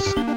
Science.